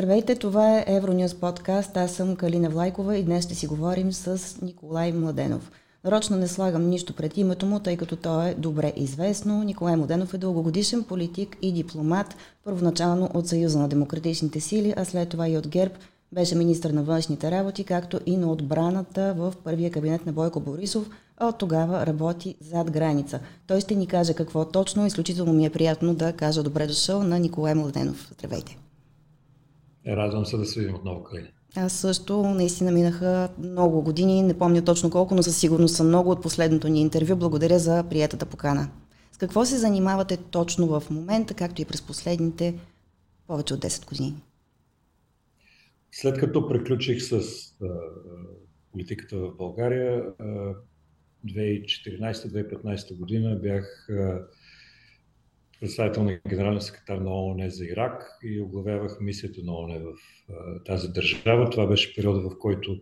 Здравейте, това е Евронюс подкаст. Аз съм Калина Влайкова и днес ще си говорим с Николай Младенов. Нарочно не слагам нищо пред името му, тъй като то е добре известно. Николай Младенов е дългогодишен политик и дипломат, първоначално от Съюза на демократичните сили, а след това и от ГЕРБ. Беше министр на външните работи, както и на отбраната в първия кабинет на Бойко Борисов, а от тогава работи зад граница. Той ще ни каже какво точно. Изключително ми е приятно да кажа добре дошъл на Николай Младенов. Здравейте! Радвам се да се видим отново, Калина. Аз също наистина минаха много години, не помня точно колко, но със сигурност са много от последното ни интервю. Благодаря за приятата покана. С какво се занимавате точно в момента, както и през последните повече от 10 години? След като приключих с а, политиката в България, 2014-2015 година бях а, представител на генералния секретар на ООН за Ирак и оглавявах мисията на ООН в а, тази държава. Това беше периода, в който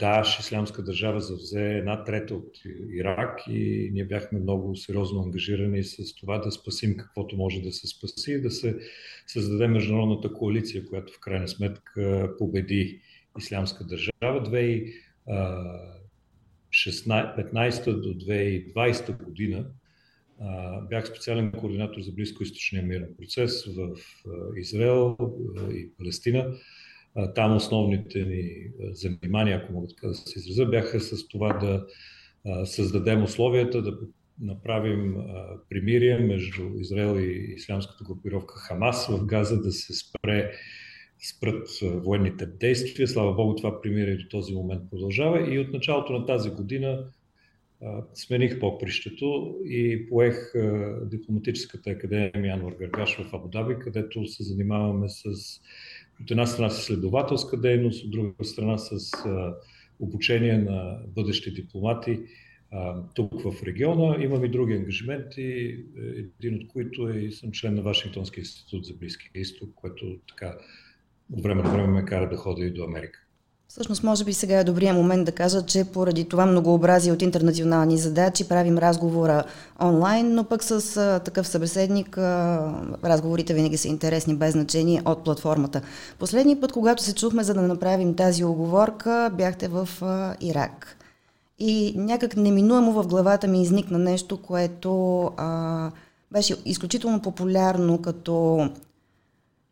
Дааш, Ислямска държава, завзе една трета от Ирак и ние бяхме много сериозно ангажирани с това да спасим каквото може да се спаси и да се създаде международната коалиция, която в крайна сметка победи Ислямска държава. 2015 до 2020 година бях специален координатор за Близко-Источния мирен процес в Израел и Палестина. Там основните ни занимания, ако мога така да се изразя, бяха с това да създадем условията, да направим примирие между Израел и ислямската групировка Хамас в Газа, да се спре спрат военните действия. Слава Богу, това примирие до този момент продължава и от началото на тази година смених попрището и поех дипломатическата академия Анвар Гаргаш в Абудаби, където се занимаваме с от една страна с изследователска дейност, от друга страна с обучение на бъдещи дипломати тук в региона. Имам и други ангажименти, един от които е и съм член на Вашингтонския институт за Близкия изток, което така от време на време ме кара да ходя и до Америка. Всъщност, може би сега е добрия момент да кажа, че поради това многообразие от интернационални задачи правим разговора онлайн, но пък с а, такъв събеседник а, разговорите винаги са интересни, без значение от платформата. Последния път, когато се чухме за да направим тази оговорка, бяхте в а, Ирак. И някак неминуемо в главата ми изникна нещо, което а, беше изключително популярно като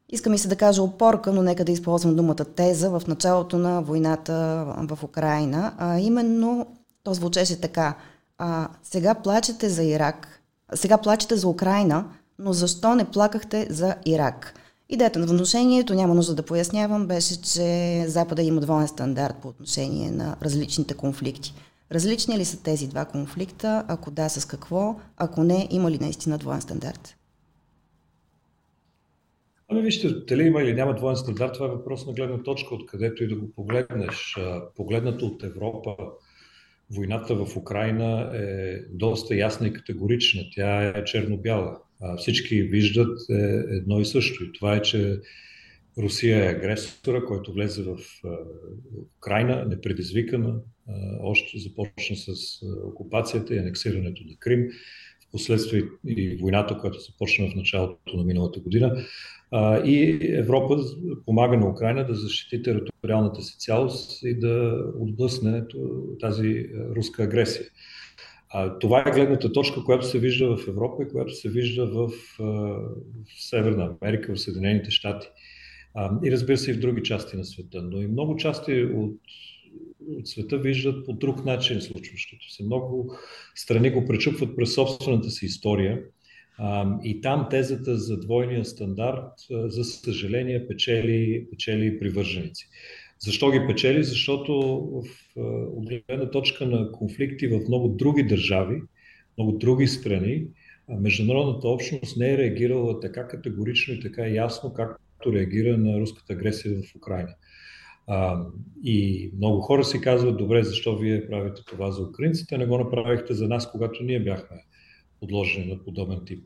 Иска ми се да кажа опорка, но нека да използвам думата теза в началото на войната в Украина. А именно то звучеше така. А, сега плачете за Ирак, сега плачете за Украина, но защо не плакахте за Ирак? Идеята на вношението, няма нужда да пояснявам, беше, че Запада има двоен стандарт по отношение на различните конфликти. Различни ли са тези два конфликта? Ако да, с какво? Ако не, има ли наистина двоен стандарт? Ами вижте, дали има или няма двоен стандарт, това е въпрос на гледна точка, откъдето и да го погледнеш. Погледнато от Европа, войната в Украина е доста ясна и категорична. Тя е черно-бяла. Всички виждат е едно и също. И това е, че Русия е агресора, който влезе в Украина, непредизвикана. Още започна с окупацията и анексирането на Крим. Впоследствие и войната, която започна в началото на миналата година. И Европа помага на Украина да защити териториалната си цялост и да отблъсне тази руска агресия. Това е гледната точка, която се вижда в Европа и която се вижда в, в Северна Америка, в Съединените щати. И разбира се и в други части на света. Но и много части от, от света виждат по друг начин случващото се. Много страни го пречупват през собствената си история и там тезата за двойния стандарт, за съжаление, печели, печели привърженици. Защо ги печели? Защото в гледна точка на конфликти в много други държави, много други страни, международната общност не е реагирала така категорично и така ясно, както реагира на руската агресия в Украина. и много хора си казват, добре, защо вие правите това за украинците, не го направихте за нас, когато ние бяхме подложени на подобен тип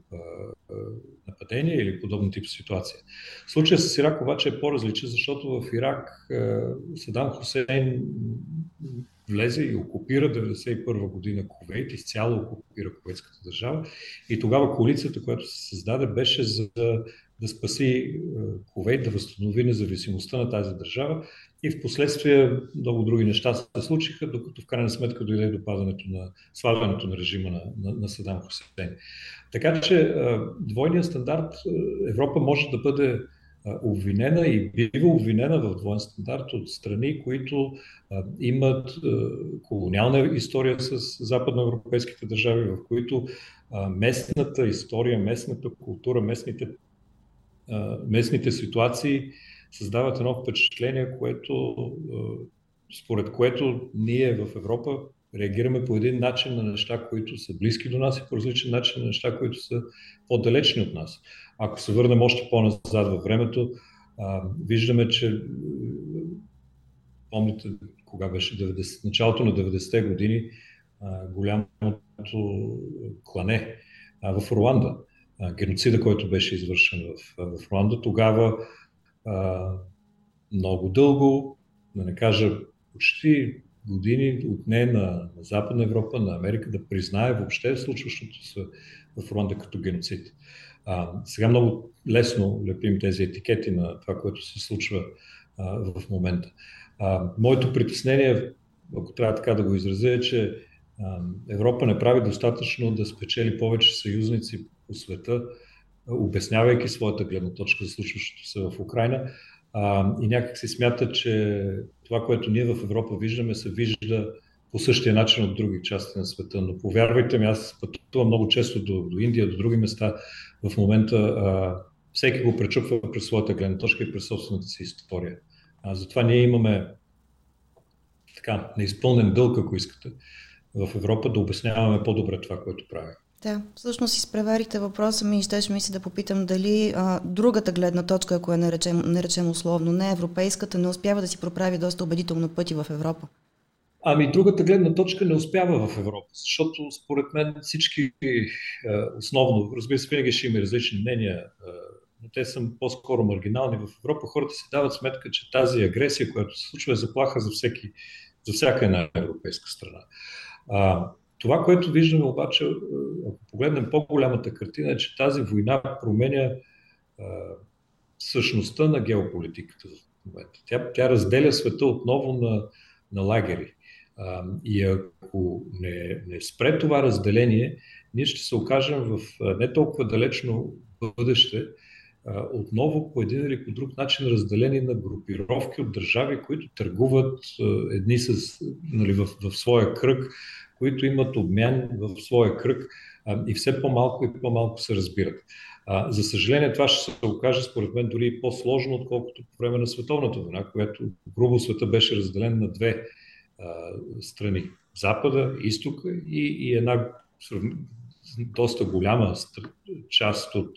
нападение или подобен тип ситуация. Случая с Ирак обаче е по-различен, защото в Ирак Садам Хусейн влезе и окупира 1991 година Кувейт, изцяло окупира кувейтската държава. И тогава коалицията, която се създаде, беше за да спаси Ковейт, да възстанови независимостта на тази държава и в последствие много други неща се случиха, докато в крайна сметка дойде до падането на свалянето на режима на, на, на Садам Хусейн. Така че двойният стандарт Европа може да бъде обвинена и бива обвинена в двоен стандарт от страни, които имат колониална история с западноевропейските държави, в които местната история, местната култура, местните, местните ситуации създават едно впечатление, което, според което ние в Европа реагираме по един начин на неща, които са близки до нас и по различен начин на неща, които са по-далечни от нас. Ако се върнем още по-назад във времето, виждаме, че помните кога беше 90, началото на 90-те години, голямото клане в Руанда, геноцида, който беше извършен в, в Руанда, тогава а, много дълго, да не кажа почти години отне на, на Западна Европа, на Америка да признае въобще случващото се в Руанда като геноцид. А, сега много лесно лепим тези етикети на това, което се случва а, в момента. А, моето притеснение, ако трябва така да го изразя, е, че а, Европа не прави достатъчно да спечели повече съюзници по света, обяснявайки своята гледна точка за случващото се в Украина. А, и някак си смята, че това, което ние в Европа виждаме, се вижда по същия начин от други части на света. Но повярвайте ми, аз пътувам много често до, до Индия, до други места. В момента а, всеки го пречупва през своята гледна точка и през собствената си история. А, затова ние имаме така неизпълнен дълг, ако искате, в Европа да обясняваме по-добре това, което правим. Да, всъщност изпреварихте въпроса ми и щеше ми се да попитам дали а, другата гледна точка, ако я наречем, наречем условно, не европейската, не успява да си проправи доста убедително пъти в Европа. Ами другата гледна точка не успява в Европа, защото според мен всички основно, разбира се, винаги ще има различни мнения, но те са по-скоро маргинални в Европа. Хората си дават сметка, че тази агресия, която се случва, е заплаха за, всеки, за всяка една европейска страна. Това, което виждаме обаче, ако погледнем по-голямата картина, е, че тази война променя а, същността на геополитиката в момента. Тя, тя разделя света отново на, на лагери. А, и ако не, не спре това разделение, ние ще се окажем в не толкова далечно бъдеще, а, отново по един или по друг начин разделени на групировки от държави, които търгуват а, едни с, нали, в, в своя кръг, които имат обмен в своя кръг а, и все по-малко и по-малко се разбират. А, за съжаление, това ще се окаже, според мен, дори по-сложно, отколкото по време на Световната война, която грубо света беше разделен на две страни. Запада, изтока и, и една доста голяма част от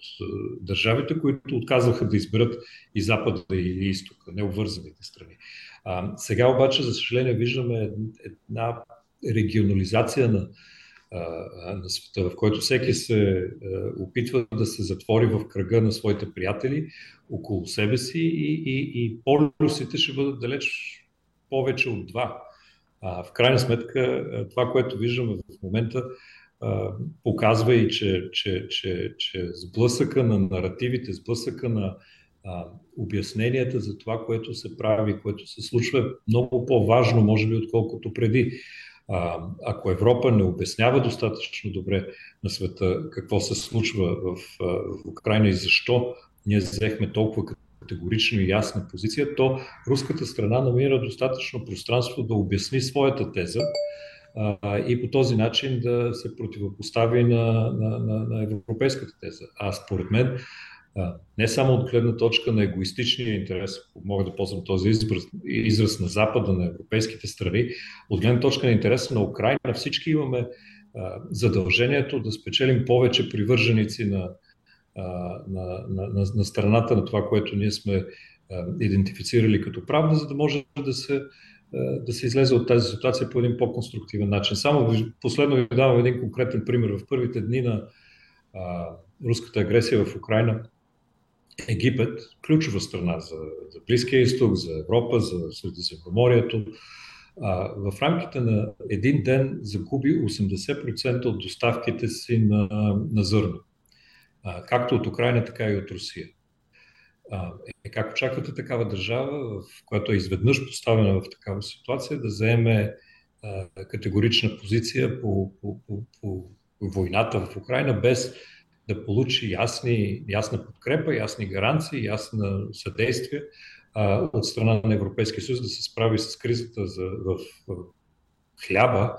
държавите, които отказваха да изберат и Запада и изтока, необвързаните страни. А, сега обаче, за съжаление, виждаме една регионализация на, на света, в който всеки се опитва да се затвори в кръга на своите приятели около себе си и, и, и полюсите ще бъдат далеч повече от два. А, в крайна сметка, това, което виждаме в момента, а, показва и, че, че, че, че сблъсъка на наративите, сблъсъка на а, обясненията за това, което се прави, което се случва, е много по-важно, може би, отколкото преди. Ако Европа не обяснява достатъчно добре на света какво се случва в, Украина и защо ние взехме толкова категорична и ясна позиция, то руската страна намира достатъчно пространство да обясни своята теза и по този начин да се противопостави на, на, на, на европейската теза. А според мен, не само от гледна точка на егоистичния интерес, мога да ползвам този израз, израз на Запада, на европейските страни, от гледна точка на интереса на Украина, всички имаме задължението да спечелим повече привърженици на, на, на, на, на страната на това, което ние сме идентифицирали като правда, за да може да се, да се излезе от тази ситуация по един по-конструктивен начин. Само последно ви давам един конкретен пример. В първите дни на а, руската агресия в Украина, Египет, ключова страна за, за Близкия изток, за Европа, за Средиземноморието, в рамките на един ден загуби 80% от доставките си на, на зърно както от Украина, така и от Русия. е как очаквате такава държава, в която е изведнъж поставена в такава ситуация, да заеме категорична позиция по, по, по, по войната в Украина, без да получи ясни, ясна подкрепа, ясни гаранции, ясна съдействие а, от страна на Европейския съюз да се справи с кризата за, в, в хляба,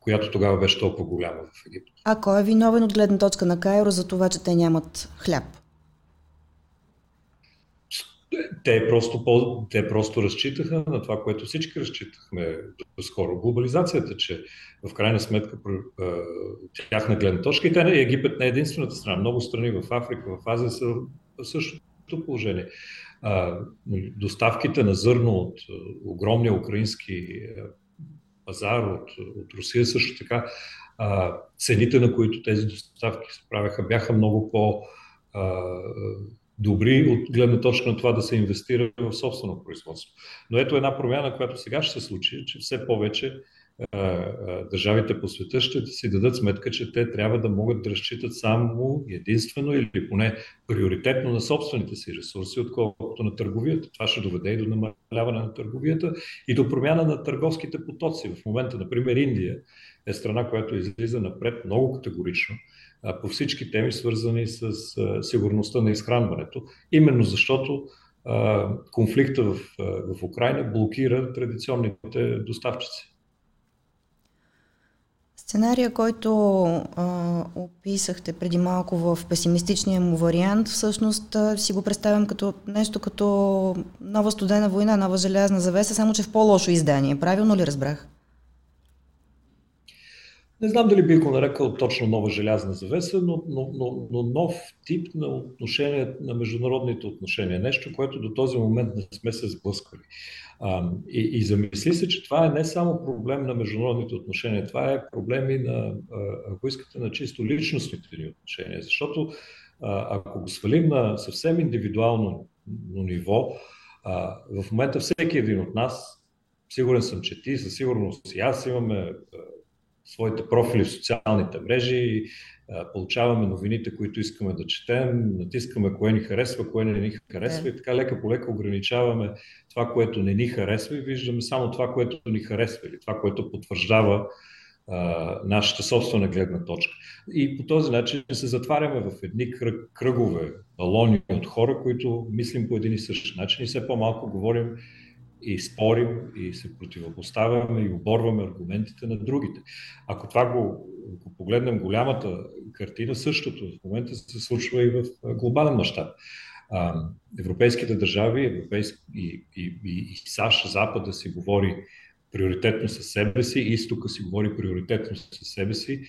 която тогава беше толкова голяма в Египет. А кой е виновен от гледна точка на Кайро за това, че те нямат хляб? Те просто, те просто разчитаха на това, което всички разчитахме до скоро. Глобализацията, че в крайна сметка тяхна гледна точка и те Египет не е единствената страна. Много страни в Африка, в Азия са в същото положение. Доставките на зърно от огромния украински пазар, от, от Русия също така, цените на които тези доставки се правяха бяха много по- добри от гледна точка на това да се инвестира в собствено производство. Но ето една промяна, която сега ще се случи, че все повече държавите по света ще си дадат сметка, че те трябва да могат да разчитат само единствено или поне приоритетно на собствените си ресурси, отколкото на търговията. Това ще доведе и до намаляване на търговията и до промяна на търговските потоци. В момента, например, Индия е страна, която излиза напред много категорично по всички теми, свързани с сигурността на изхранването. Именно защото конфликта в, в Украина блокира традиционните доставчици. Сценария, който а, описахте преди малко в песимистичния му вариант, всъщност си го представям като нещо като нова студена война, нова желязна завеса, само че в по-лошо издание. Правилно ли разбрах? Не знам дали бих го нарекал точно нова желязна завеса, но, но, но, но нов тип на отношение на международните отношения. Нещо, което до този момент не сме се сблъскали. А, и, и замисли се, че това е не само проблем на международните отношения, това е проблем и на, ако искате, на чисто личностните ни отношения. Защото ако го свалим на съвсем индивидуално ниво, в момента всеки един от нас, сигурен съм, че ти, със сигурност и аз имаме своите профили в социалните мрежи, получаваме новините, които искаме да четем, натискаме кое ни харесва, кое не ни харесва и така лека по лека ограничаваме това, което не ни харесва и виждаме само това, което ни харесва или това, което потвърждава а, нашата собствена гледна точка. И по този начин се затваряме в едни кръг, кръгове, балони от хора, които мислим по един и същи начин и все по-малко говорим и спорим и се противопоставяме и оборваме аргументите на другите. Ако това го, го погледнем голямата картина, същото в момента се случва и в глобален мащаб. Европейските държави европейски, и, и, и, и САЩ, Запада си говори приоритетно със себе си, изтока си говори приоритетно със себе си.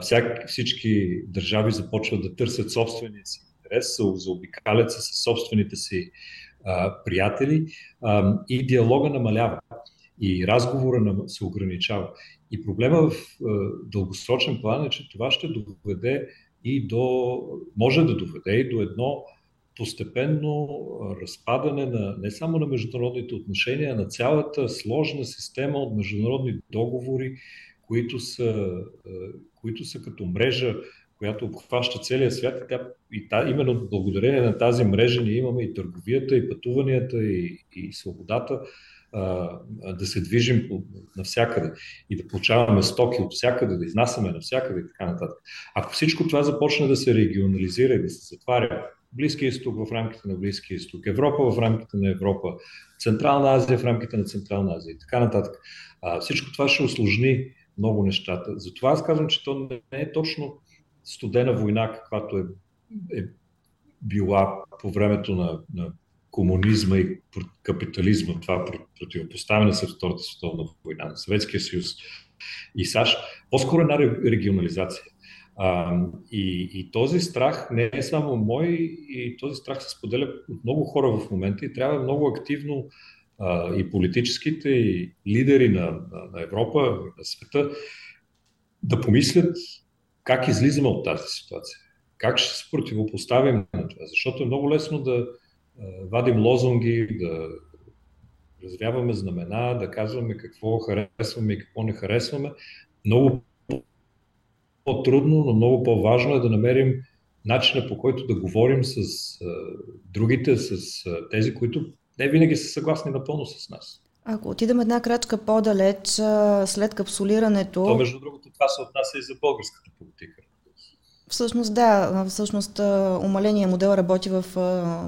Всяк, всички държави започват да търсят собствения си интерес, заобикалят се със собствените си приятели а, и диалога намалява и разговора се ограничава. И проблема в а, дългосрочен план е, че това ще доведе и до, може да доведе и до едно постепенно разпадане на не само на международните отношения, а на цялата сложна система от международни договори, които са, които са като мрежа която обхваща целия свят. И, тя, и та, именно благодарение на тази мрежа ние имаме и търговията, и пътуванията, и, и свободата а, да се движим навсякъде и да получаваме стоки от всякъде, да изнасяме навсякъде и така нататък. Ако всичко това започне да се регионализира и да се затваря, Близкия изток в рамките на Близкия изток, Европа в рамките на Европа, Централна Азия в рамките на Централна Азия и така нататък. А, всичко това ще осложни много нещата. Затова аз казвам, че то не е точно студена война, каквато е, е била по времето на, на комунизма и капитализма, това противопоставяне с Втората световна война на Съветския съюз и САЩ, по-скоро една регионализация. А, и, и този страх не е само мой, и този страх се споделя от много хора в момента и трябва много активно а, и политическите, и лидери на, на, на Европа, на света да помислят как излизаме от тази ситуация? Как ще се противопоставим на това? Защото е много лесно да вадим лозунги, да развяваме знамена, да казваме какво харесваме и какво не харесваме. Много по-трудно, но много по-важно е да намерим начина по който да говорим с другите, с тези, които не винаги са съгласни напълно с нас. Ако отидем една крачка по-далеч, след капсулирането... То, между другото, това се отнася и за българската политика. Всъщност да, всъщност умаления модел работи в,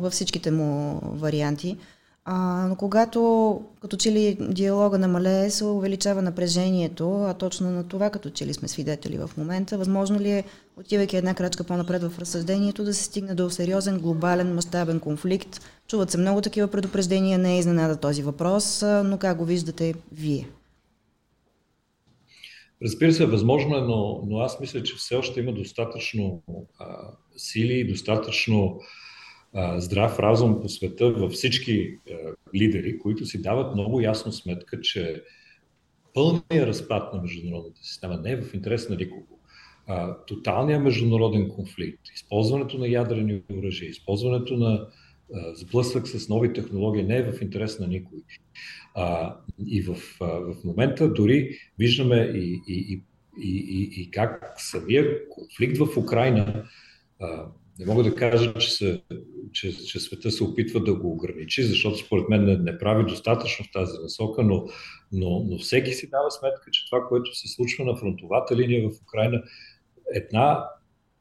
във всичките му варианти. А, но когато като че ли диалога намалее, се увеличава напрежението, а точно на това като че ли сме свидетели в момента. Възможно ли е, отивайки една крачка по-напред в разсъждението, да се стигне до сериозен, глобален, мащабен конфликт? Чуват се много такива предупреждения, не е изненада този въпрос, но как го виждате вие? Разбира се, възможно е, но, но аз мисля, че все още има достатъчно а, сили, достатъчно а, здрав разум по света във всички а, лидери, които си дават много ясно сметка, че пълният разпад на международната система не е в интерес на никого. А, тоталният международен конфликт, използването на ядрени оръжия, използването на сблъсък с нови технологии не е в интерес на никой. А, и в, в момента дори виждаме и, и, и, и, и как самия конфликт в Украина а, не мога да кажа, че, се, че, че света се опитва да го ограничи, защото според мен не, не прави достатъчно в тази насока, но, но, но всеки си дава сметка, че това, което се случва на фронтовата линия в Украина, една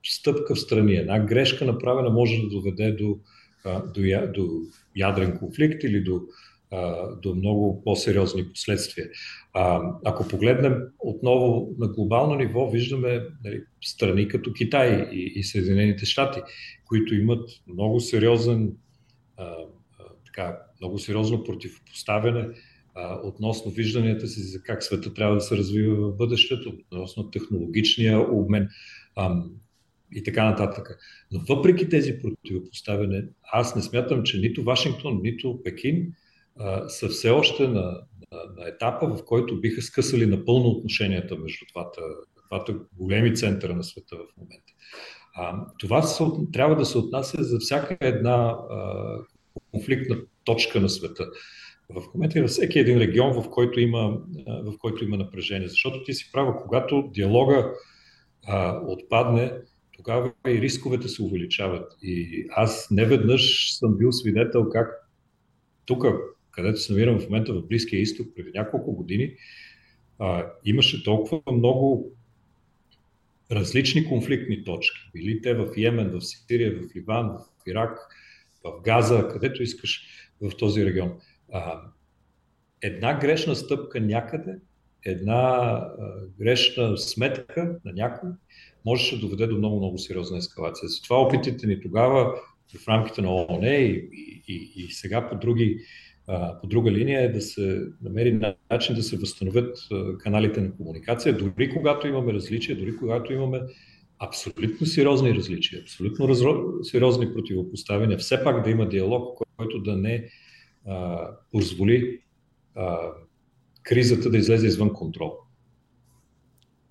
стъпка в страни, една грешка направена може да доведе до, до, до ядрен конфликт или до, до много по-сериозни последствия. Ако погледнем отново на глобално ниво, виждаме нали, страни като Китай и, и Съединените щати, които имат много сериозен, а, така, много сериозно противопоставяне а, относно вижданията си за как света трябва да се развива в бъдещето, относно технологичния обмен а, и така нататък. Но въпреки тези противопоставяне, аз не смятам, че нито Вашингтон, нито Пекин са все още на, на, на етапа, в който биха скъсали напълно отношенията между двата, двата големи центъра на света в момента. А, това се, трябва да се отнася за всяка една а, конфликтна точка на света. В момента и във всеки един регион, в който има, в който има напрежение. Защото ти си права, когато диалога а, отпадне, тогава и рисковете се увеличават. И аз не веднъж съм бил свидетел как тук, където се намирам в момента в Близкия изток, преди няколко години, а, имаше толкова много различни конфликтни точки. Били те в Йемен, в Сирия, в Ливан, в Ирак, в Газа, където искаш в този регион. А, една грешна стъпка някъде, една а, грешна сметка на някой можеше да доведе до много-много сериозна ескалация. Затова опитите ни тогава в рамките на ООН и, и, и, сега по други по друга линия е да се намери начин да се възстановят каналите на комуникация, дори когато имаме различия, дори когато имаме абсолютно сериозни различия, абсолютно разро... сериозни противопоставяния, все пак да има диалог, който да не позволи а, кризата да излезе извън контрол.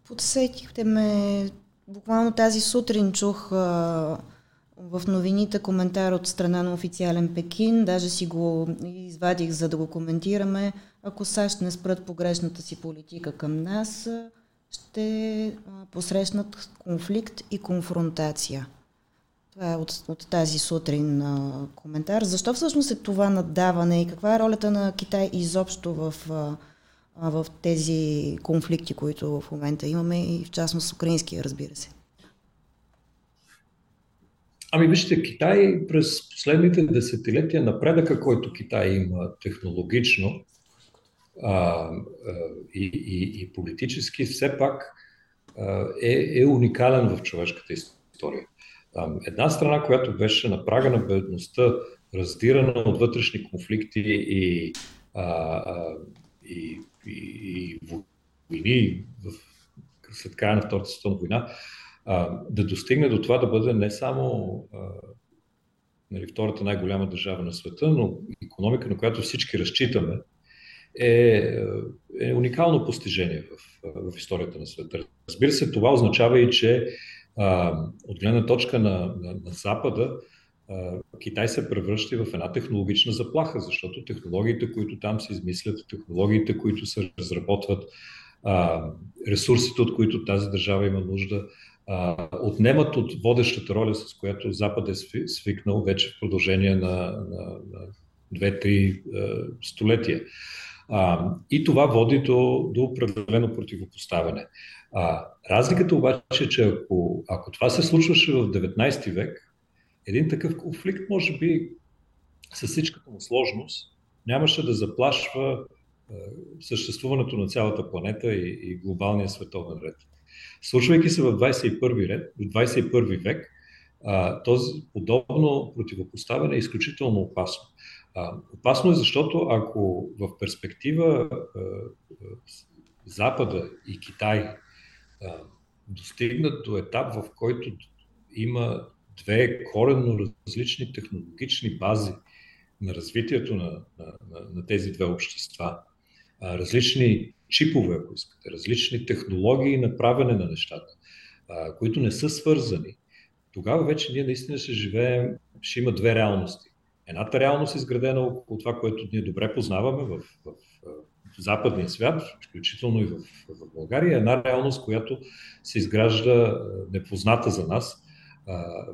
Подсетихте ме, буквално тази сутрин чух а, в новините коментар от страна на официален Пекин, даже си го извадих за да го коментираме. Ако САЩ не спрат погрешната си политика към нас, ще посрещнат конфликт и конфронтация. Това е от, от тази сутрин а, коментар. Защо всъщност е това наддаване и каква е ролята на Китай изобщо в, а, в тези конфликти, които в момента имаме и в частност украинския, разбира се? Ами вижте, Китай през последните десетилетия напредъка, който Китай има технологично а, а, и, и, и политически, все пак а, е, е уникален в човешката история. Една страна, която беше на прага на бедността, раздирана от вътрешни конфликти и, а, и, и, и войни в, след края на Втората световна война, а, да достигне до това да бъде не само а, нали, втората най-голяма държава на света, но економика, на която всички разчитаме, е, е уникално постижение в, в историята на света. Разбира се, това означава и, че а, от гледна точка на, на, на Запада, а, Китай се превръща в една технологична заплаха, защото технологиите, които там се измислят, технологиите, които се разработват, а, ресурсите, от които тази държава има нужда, отнемат от водещата роля, с която Запад е свикнал вече в продължение на, на, на 2-3 столетия. А, и това води до, до определено противопоставяне. А, разликата обаче е, че ако, ако това се случваше в 19 век, един такъв конфликт, може би, с всичката му сложност, нямаше да заплашва е, съществуването на цялата планета и, и глобалния световен ред. Случвайки се в 21 ред, в 21 век, а, този подобно противопоставяне е изключително опасно. А, опасно е, защото ако в перспектива а, Запада и Китай достигнат до етап, в който има две коренно различни технологични бази на развитието на, на, на, на тези две общества, а, различни чипове, ако искате, различни технологии на правене на нещата, а, които не са свързани, тогава вече ние наистина ще живеем, ще има две реалности. Едната реалност е изградена около това, което ние добре познаваме в, в, в западния свят, включително и в, в България, една реалност, която се изгражда непозната за нас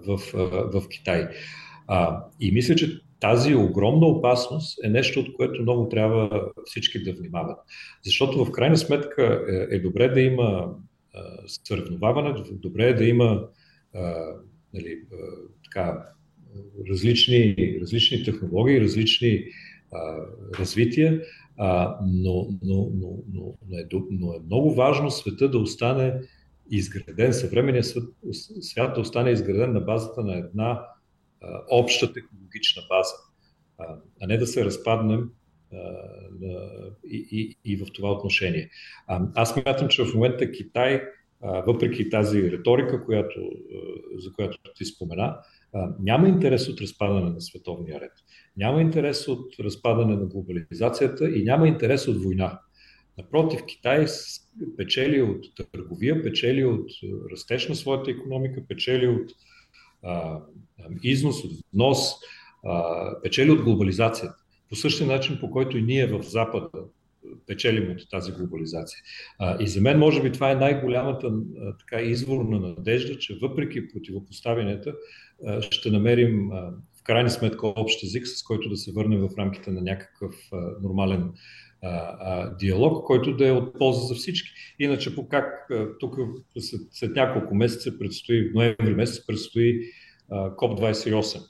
в, в Китай. И мисля, че тази огромна опасност е нещо, от което много трябва всички да внимават. Защото в крайна сметка е, е добре да има съревноваване, добре е да има нали, така, различни, различни технологии, различни а, развития, а, но, но, но, но, но, е, но е много важно света да остане изграден, съвременният свят, свят да остане изграден на базата на една а, обща технологична база, а, а не да се разпаднем а, и, и, и в това отношение. А, аз мятам, че в момента Китай, а, въпреки тази риторика, която, а, за която ти спомена, няма интерес от разпадане на световния ред. Няма интерес от разпадане на глобализацията и няма интерес от война. Напротив, Китай печели от търговия, печели от растеж на своята економика, печели от а, износ, от внос, а, печели от глобализацията. По същия начин, по който и ние в Запада печелим от тази глобализация. И за мен, може би, това е най-голямата така изворна надежда, че въпреки противопоставянията, ще намерим в крайна сметка общ език, с който да се върнем в рамките на някакъв нормален диалог, който да е от полза за всички. Иначе, по как тук след, след няколко месеца предстои, в ноември месец предстои КОП-28,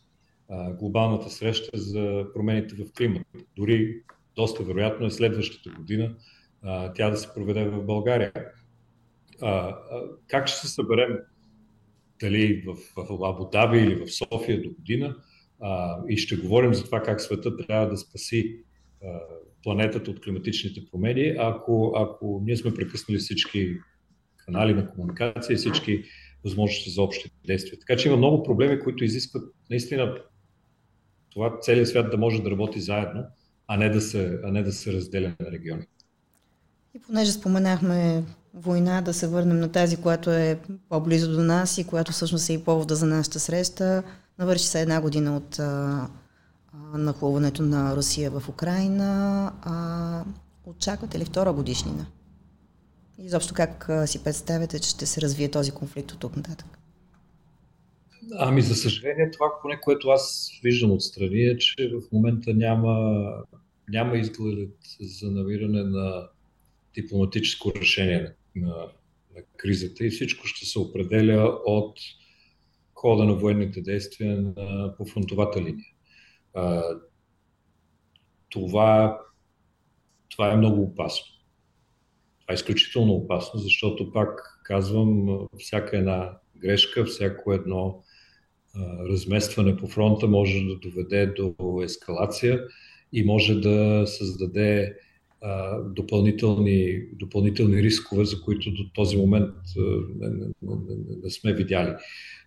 глобалната среща за промените в климата. Дори доста вероятно е следващата година а, тя да се проведе в България. А, а, как ще се съберем дали в, в Абу Даби или в София до година а, и ще говорим за това как света трябва да спаси а, планетата от климатичните промени, ако, ако ние сме прекъснали всички канали на комуникация и всички възможности за общи действия. Така че има много проблеми, които изискват наистина това целият свят да може да работи заедно а не да се, а не да се разделя на региони. И понеже споменахме война, да се върнем на тази, която е по-близо до нас и която всъщност е и повода за нашата среща. Навърши се една година от а, а, нахлуването на Русия в Украина. А, очаквате ли втора годишнина? И изобщо как а, си представяте, че ще се развие този конфликт от тук нататък? Ами, за съжаление, това, поне което аз виждам отстрани, е, че в момента няма, няма изглед за намиране на дипломатическо решение на, на кризата и всичко ще се определя от хода на военните действия на, по фронтовата линия. А, това, това е много опасно. Това е изключително опасно, защото пак казвам, всяка една грешка, всяко едно разместване по фронта може да доведе до ескалация и може да създаде допълнителни, допълнителни рискове, за които до този момент не, не, не, не сме видяли.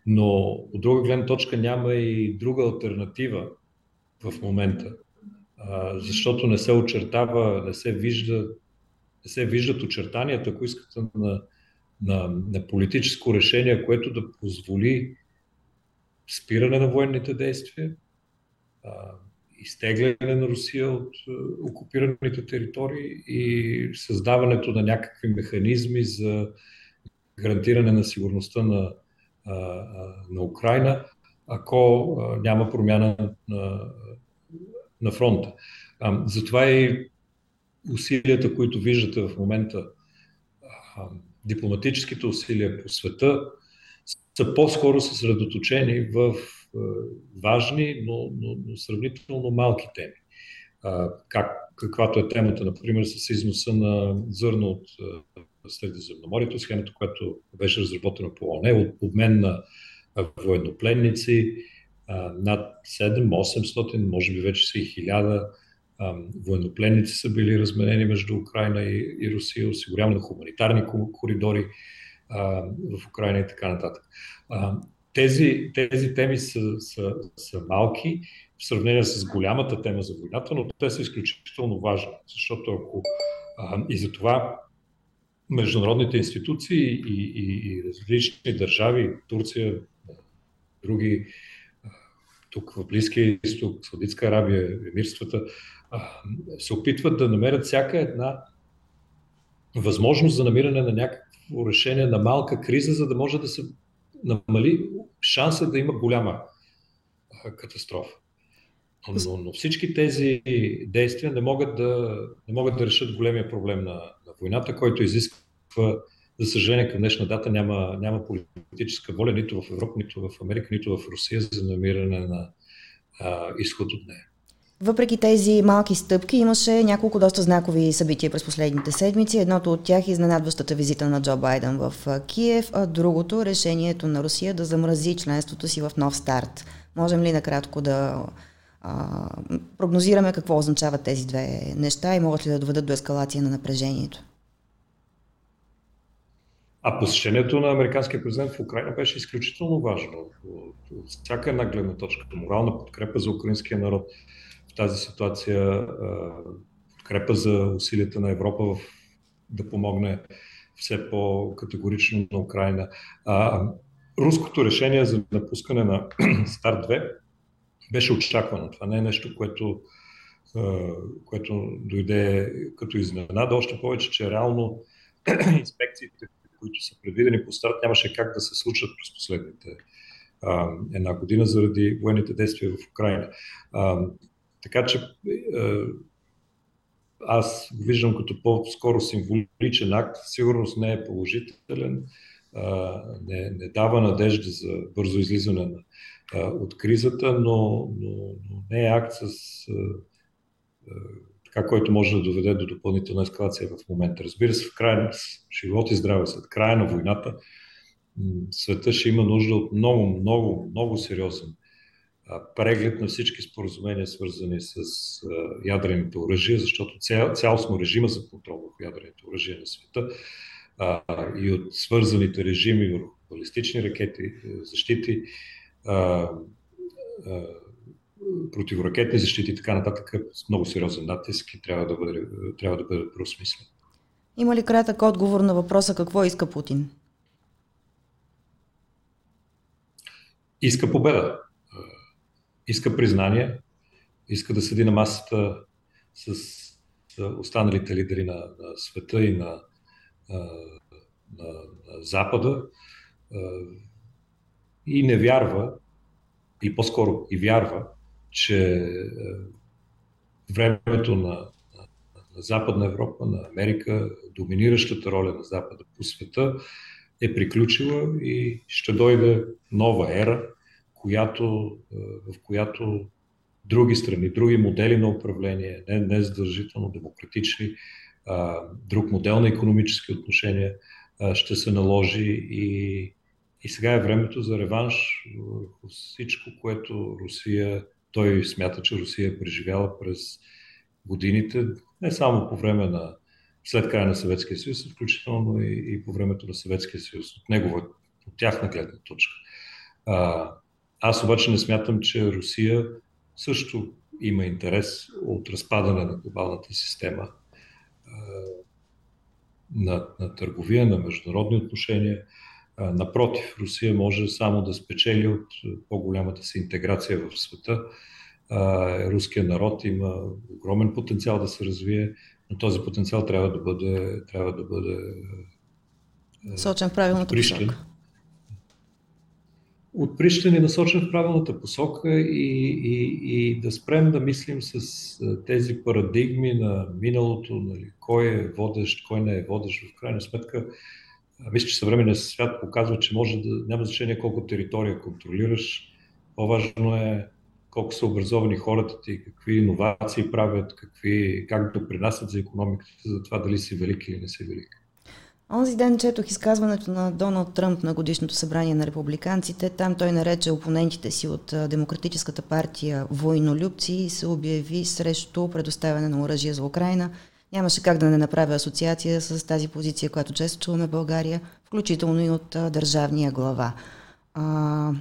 Но от друга гледна точка няма и друга альтернатива в момента, защото не се очертава, не се вижда, не се виждат очертанията, ако искате, на, на, на политическо решение, което да позволи спиране на военните действия, изтегляне на Русия от окупираните територии и създаването на някакви механизми за гарантиране на сигурността на, на Украина, ако няма промяна на, на фронта. Затова и усилията, които виждате в момента, дипломатическите усилия по света, са по-скоро съсредоточени в важни, но, но, но сравнително малки теми. Как, каквато е темата, например, с износа на зърно от Средиземноморието, схемата, която беше разработена по ОНЕ, обмен на военнопленници, над 7-800, може би вече са и 1000 военнопленници са били разменени между Украина и Русия, осигуряване на хуманитарни коридори в Украина и така нататък. Тези, тези теми са, са, са малки в сравнение с голямата тема за войната, но те са изключително важни, защото ако и за това международните институции и, и, и различни държави, Турция, други, тук в Близкия изток, Саудитска Арабия, емирствата, се опитват да намерят всяка една възможност за намиране на някакво решение на малка криза, за да може да се намали шанса да има голяма катастрофа. Но, но всички тези действия не могат да, не могат да решат големия проблем на, на войната, който изисква, за съжаление, към днешна дата няма, няма политическа воля нито в Европа, нито в Америка, нито в Русия за намиране на а, изход от нея. Въпреки тези малки стъпки, имаше няколко доста знакови събития през последните седмици. Едното от тях е изненадващата визита на Джо Байден в Киев, а другото решението на Русия да замрази членството си в нов старт. Можем ли накратко да а, прогнозираме какво означават тези две неща и могат ли да доведат до ескалация на напрежението? А посещението на американския президент в Украина беше изключително важно. От всяка една гледна точка, морална подкрепа за украинския народ тази ситуация, подкрепа за усилията на Европа в, да помогне все по-категорично на Украина. А, руското решение за напускане на Старт 2 беше очаквано. Това не е нещо, което, което дойде като изненада. Още повече, че реално инспекциите, които са предвидени по старт, нямаше как да се случат през последните една година заради военните действия в Украина. Така че а, аз го виждам като по-скоро символичен акт. Сигурност не е положителен, не, не дава надежда за бързо излизане на, от кризата, но, но, но не е акт с а, така, който може да доведе до допълнителна ескалация в момента. Разбира се, в края живот и здраве, след края на войната, света ще има нужда от много, много, много сериозен преглед на всички споразумения, свързани с ядрените оръжия, защото цял, цялостно режима за контрол върху ядрените оръжия на света и от свързаните режими върху балистични ракети, защити, противоракетни защити и така нататък с много сериозен натиск и трябва да бъде, трябва да бъде преосмислен. Има ли кратък отговор на въпроса какво иска Путин? Иска победа. Иска признание. Иска да седи на масата с останалите лидери на, на света и на, на, на, Запада и не вярва, и по-скоро и вярва, че времето на, на Западна Европа, на Америка, доминиращата роля на Запада по света е приключила и ще дойде нова ера, която, е, в която други страни, други модели на управление, не, не задължително демократични, друг модел на економически отношения ще се наложи и, и сега е времето за реванш върху всичко, което Русия той смята, че Русия е преживяла през годините, не само по време на след края на Съветския съюз, включително и, и по времето на Съветския съюз, от негова, от тяхна гледна точка. А, аз обаче не смятам, че Русия също има интерес от разпадане на глобалната система на, на търговия, на международни отношения. Напротив, Русия може само да спечели от по-голямата си интеграция в света руския народ има огромен потенциал да се развие, но този потенциал трябва да бъде, трябва да бъде Сочен в правилната посока. От Прищин е насочен в правилната посока и, и, и да спрем да мислим с тези парадигми на миналото, нали, кой е водещ, кой не е водещ. В крайна сметка, мисля, че съвременният свят показва, че може да няма значение колко територия контролираш. По-важно е колко са образовани хората ти, какви иновации правят, какви, как допринасят за економиката, за това дали си велик или не си велик. Онзи ден четох изказването на Доналд Тръмп на годишното събрание на републиканците. Там той нарече опонентите си от Демократическата партия войнолюбци и се обяви срещу предоставяне на оръжие за Украина. Нямаше как да не направя асоциация с тази позиция, която често чуваме в България, включително и от държавния глава. А,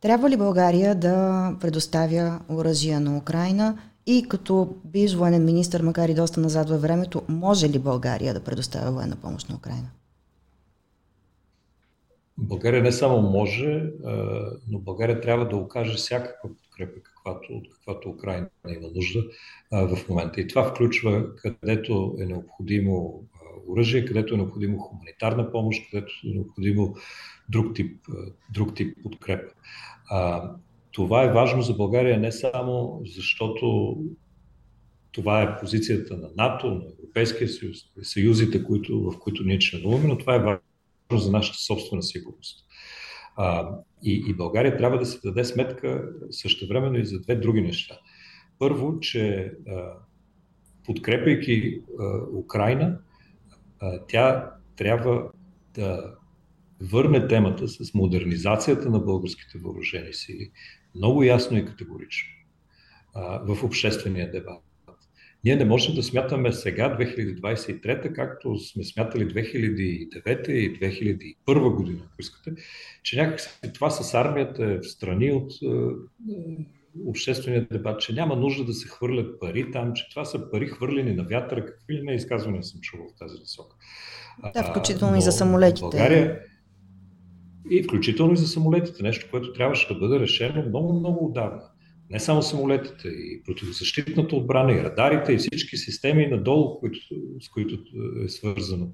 трябва ли България да предоставя оръжия на Украина и като биш военен министр, макар и доста назад във времето, може ли България да предоставя военна помощ на Украина? България не само може, но България трябва да окаже всякаква подкрепа, каквато, от каквато Украина има нужда в момента. И това включва където е необходимо оръжие, където е необходимо хуманитарна помощ, където е необходимо друг тип, друг тип подкрепа. Това е важно за България не само защото това е позицията на НАТО, на Европейския съюз, съюзите, които, в които ние членуваме, но това е важно за нашата собствена сигурност. А, и, и България трябва да се даде сметка същевременно и за две други неща. Първо, че а, подкрепяйки а, Украина, а, тя трябва да върне темата с модернизацията на българските въоръжени сили много ясно и категорично а, в обществения дебат. Ние не можем да смятаме сега, 2023, както сме смятали 2009 и 2001 година, ако искате, че някакси това с армията е в страни от е, обществения дебат, че няма нужда да се хвърлят пари там, че това са пари хвърлени на вятъра, какви ли не изказвания съм чувал в тази насока. Да, включително и за самолетите. България, и включително и за самолетите, нещо, което трябваше да бъде решено много, много отдавна. Не само самолетите, и противозащитната отбрана, и радарите, и всички системи надолу, които, с които е свързано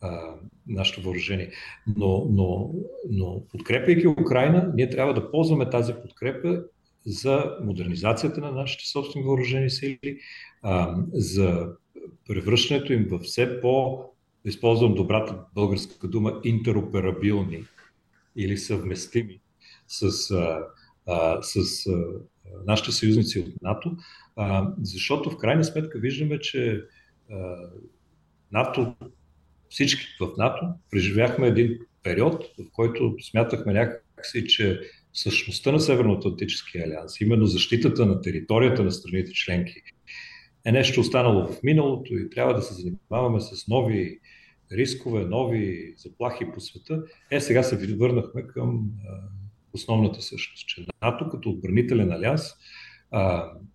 а, нашето въоръжение. Но, но, но подкрепяйки Украина, ние трябва да ползваме тази подкрепа за модернизацията на нашите собствени въоръжени сили, а, за превръщането им в все по, използвам добрата българска дума, интероперабилни или съвместими с, а, а, с а, нашите съюзници от НАТО, а, защото в крайна сметка виждаме, че а, НАТО, всички в НАТО, преживяхме един период, в който смятахме някакси, че същността на Северно-Атлантическия алианс, именно защитата на територията на страните членки, е нещо останало в миналото и трябва да се занимаваме с нови рискове, нови заплахи по света, е сега се върнахме към основната същност, че НАТО като отбранителен алианс,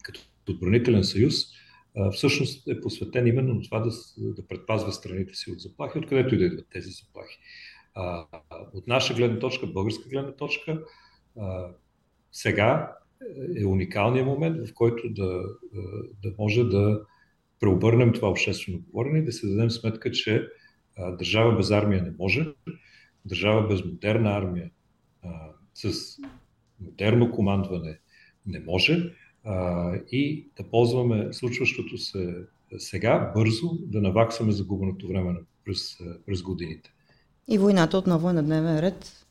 като отбранителен съюз, всъщност е посветен именно на това да, да предпазва страните си от заплахи, откъдето и да идват тези заплахи. От наша гледна точка, българска гледна точка, сега е уникалният момент, в който да, да може да преобърнем това обществено говорене и да се дадем сметка, че Държава без армия не може. Държава без модерна армия, с модерно командване не може. И да ползваме случващото се сега бързо, да наваксаме загубеното време през, през годините. И войната отново е на дневен ред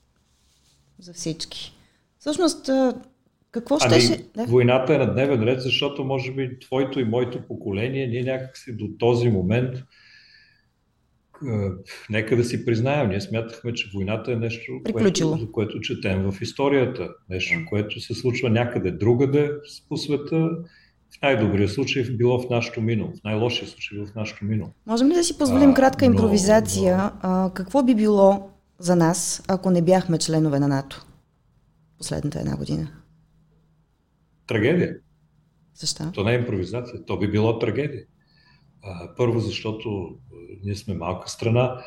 за всички. Всъщност, какво ще ами, ще... Да? Войната е на дневен ред, защото може би твоето и моето поколение, ние някакси до този момент нека да си признаем, ние смятахме, че войната е нещо, което, за което четем в историята. Нещо, което се случва някъде другаде по света, в най-добрия случай било в нашото минало, в най-лошия случай било в нашето минало. Можем ли да си позволим кратка импровизация? Но, но... А, какво би било за нас, ако не бяхме членове на НАТО последната една година? Трагедия. Защо? То не е импровизация, то би било трагедия. Първо, защото ние сме малка страна,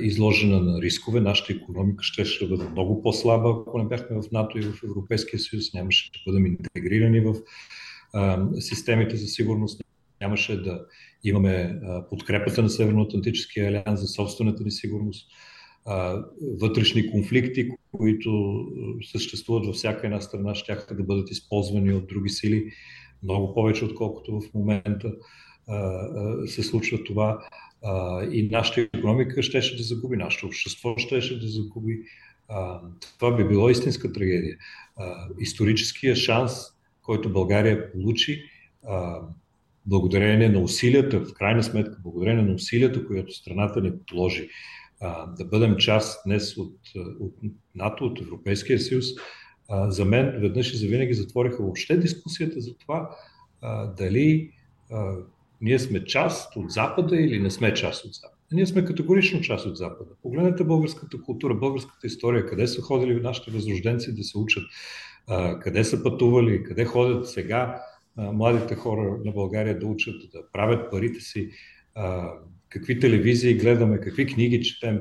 изложена на рискове. Нашата економика ще, ще бъде много по-слаба, ако не бяхме в НАТО и в Европейския съюз. Нямаше да бъдем интегрирани в системите за сигурност. Нямаше да имаме подкрепата на Северно-Атлантическия алианс за собствената ни сигурност. вътрешни конфликти, които съществуват във всяка една страна, ще да бъдат използвани от други сили, много повече отколкото в момента се случва това. И нашата економика щеше да загуби, нашето общество щеше да загуби. Това би било истинска трагедия. Историческия шанс, който България получи, благодарение на усилията, в крайна сметка, благодарение на усилията, които страната ни положи, да бъдем част днес от, от НАТО, от Европейския съюз, за мен веднъж и завинаги затвориха въобще дискусията за това дали ние сме част от Запада или не сме част от Запада. Ние сме категорично част от Запада. Погледнете българската култура, българската история, къде са ходили нашите възрожденци да се учат, къде са пътували, къде ходят сега младите хора на България да учат, да правят парите си, какви телевизии гледаме, какви книги четем.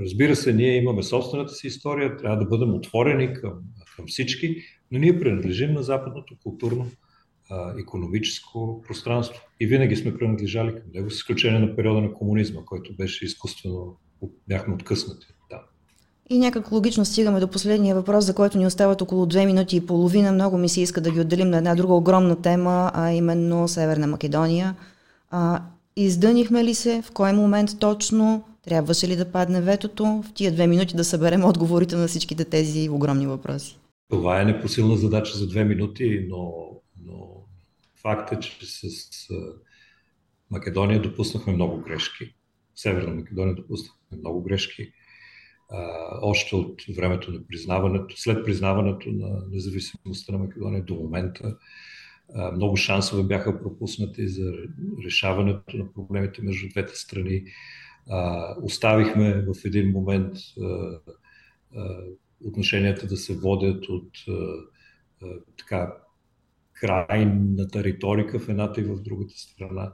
Разбира се, ние имаме собствената си история, трябва да бъдем отворени към, към всички, но ние принадлежим на западното културно економическо пространство. И винаги сме принадлежали към него, с изключение на периода на комунизма, който беше изкуствено, бяхме откъснати. Да. И някак логично стигаме до последния въпрос, за който ни остават около две минути и половина. Много ми се иска да ги отделим на една друга огромна тема, а именно Северна Македония. А, издънихме ли се? В кой момент точно? Трябваше ли да падне ветото? В тия две минути да съберем отговорите на всичките тези огромни въпроси. Това е непосилна задача за две минути, но, но факт е, че с Македония допуснахме много грешки. Северна Македония допуснахме много грешки още от времето на признаването, след признаването на независимостта на Македония до момента. Много шансове бяха пропуснати за решаването на проблемите между двете страни. Оставихме в един момент отношенията да се водят от така крайната риторика в едната и в другата страна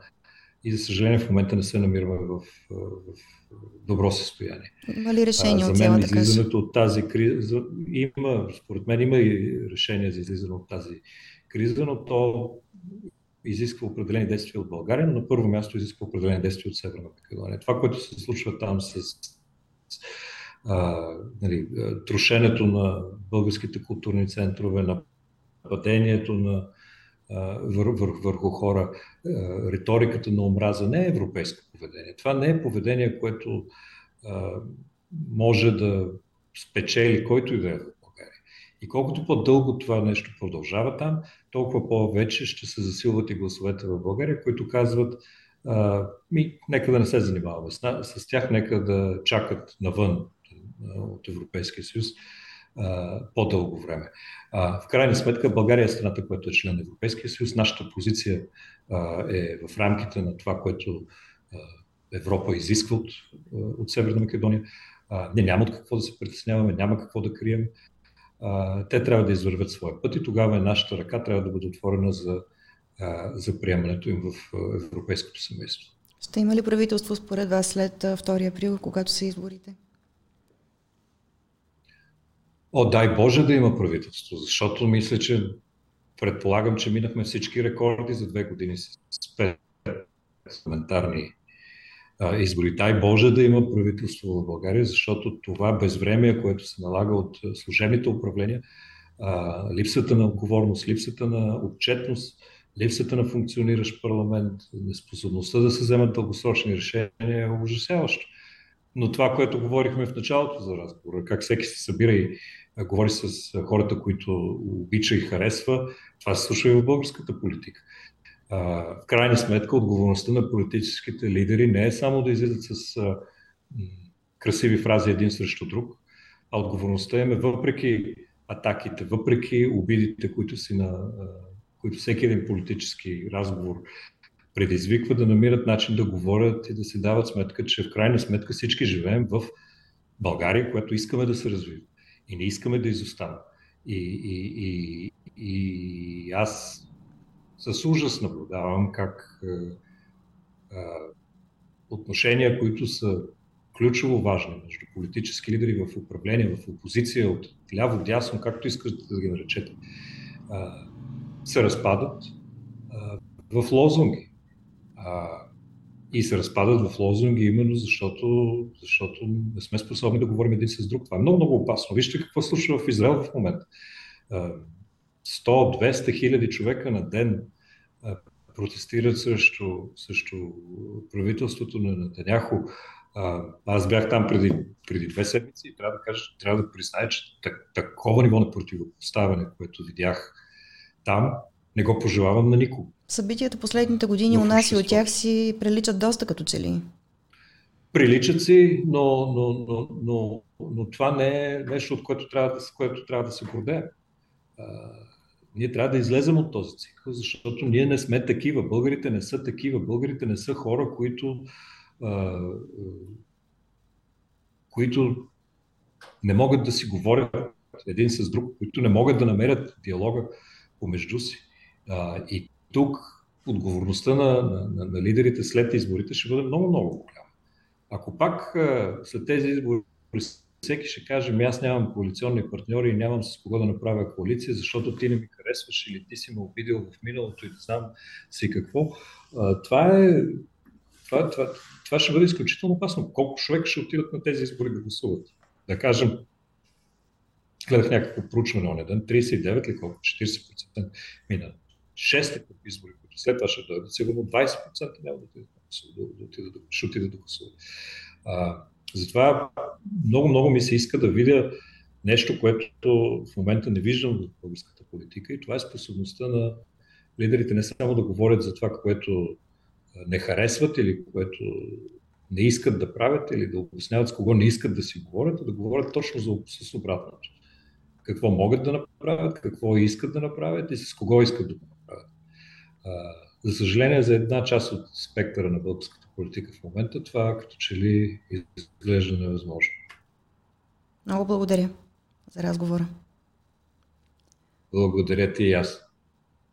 и за съжаление в момента не се намираме в, в добро състояние. Има ли решение от цялата За мен излизането от тази криза, има, според мен има и решение за излизане от тази криза, но то изисква определени действия от България, но на първо място изисква определени действия от Северна Македония. Това, което се случва там с а, нали, трошенето на българските културни центрове, нападението на върху, върху, хора. Риториката на омраза не е европейско поведение. Това не е поведение, което може да спечели който и да е в България. И колкото по-дълго това нещо продължава там, толкова повече ще се засилват и гласовете в България, които казват ми, нека да не се занимаваме с тях, нека да чакат навън от Европейския съюз по-дълго време. А, в крайна сметка България е страната, която е член на Европейския съюз. Нашата позиция а, е в рамките на това, което а, Европа изисква от, от Северна Македония. А, не няма от какво да се притесняваме, няма какво да крием. А, те трябва да извървят своя път и тогава е нашата ръка трябва да бъде отворена за, а, за приемането им в европейското семейство. Ще има ли правителство според вас след 2 април, когато се изборите? О, дай Боже да има правителство, защото мисля, че предполагам, че минахме всички рекорди за две години с парламентарни избори. Дай Боже да има правителство в България, защото това безвремие, което се налага от служебните управления, липсата на отговорност, липсата на отчетност, липсата на функциониращ парламент, неспособността да се вземат дългосрочни решения е ужасяващо. Но това, което говорихме в началото за разговора, как всеки се събира и говори с хората, които обича и харесва, това се случва и в българската политика. В крайна сметка, отговорността на политическите лидери не е само да излизат с красиви фрази един срещу друг, а отговорността им е въпреки атаките, въпреки обидите, които, си на, които всеки един политически разговор предизвиква, да намират начин да говорят и да си дават сметка, че в крайна сметка всички живеем в България, която искаме да се развива и не искаме да изостанем. И, и, и, и аз с ужас наблюдавам как а, а, отношения, които са ключово важни между политически лидери в управление, в опозиция, от ляво, дясно, както искате да ги наречете, а, се разпадат а, в лозунги. А, и се разпадат в лозунги, именно защото, защото не сме способни да говорим един с друг. Това е много, много опасно. Вижте какво случва в Израел в момента. 100-200 хиляди човека на ден протестират срещу, срещу правителството на Натаняхо. Аз бях там преди, преди две седмици и трябва да кажа, трябва да призная, че такова ниво на противопоставяне, което видях там, не го пожелавам на никого. Събитията последните години у нас и от тях си приличат доста като че ли. Приличат си, но, но, но, но, но това не е нещо, от което трябва да, което трябва да се гордеем. Ние трябва да излезем от този цикъл, защото ние не сме такива. Българите не са такива. Българите не са хора, които, а, които не могат да си говорят един с друг, които не могат да намерят диалога помежду си. А, и тук отговорността на, на, на, на лидерите след изборите ще бъде много, много голяма. Ако пак след тези избори всеки ще каже, аз нямам коалиционни партньори и нямам с кого да направя коалиция, защото ти не ми харесваш или ти си ме обидил в миналото и да знам си какво. Това е това, това, това ще бъде изключително опасно. Колко човек ще отидат на тези избори да гласуват? Да кажем, гледах някакво проучване на ден, 39 или колко, 40% мина. Шестите избори, които след това ще дойдат, сигурно 20% няма да отидат да, да, отидат, ще отидат да гласуват. Затова много, много ми се иска да видя нещо, което в момента не виждам в българската политика и това е способността на лидерите не само да говорят за това, което не харесват или което не искат да правят или да обясняват с кого не искат да си говорят, а да говорят точно за, с обратното. Какво могат да направят, какво искат да направят и с кого искат да го направят. За съжаление, за една част от спектъра на българската политика в момента, това като че ли изглежда невъзможно. Много благодаря за разговора. Благодаря ти и аз.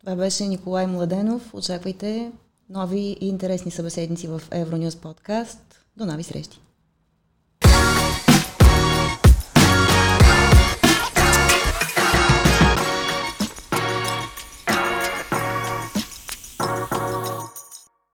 Това беше Николай Младенов. Очаквайте нови и интересни събеседници в Евронюс подкаст. До нови срещи!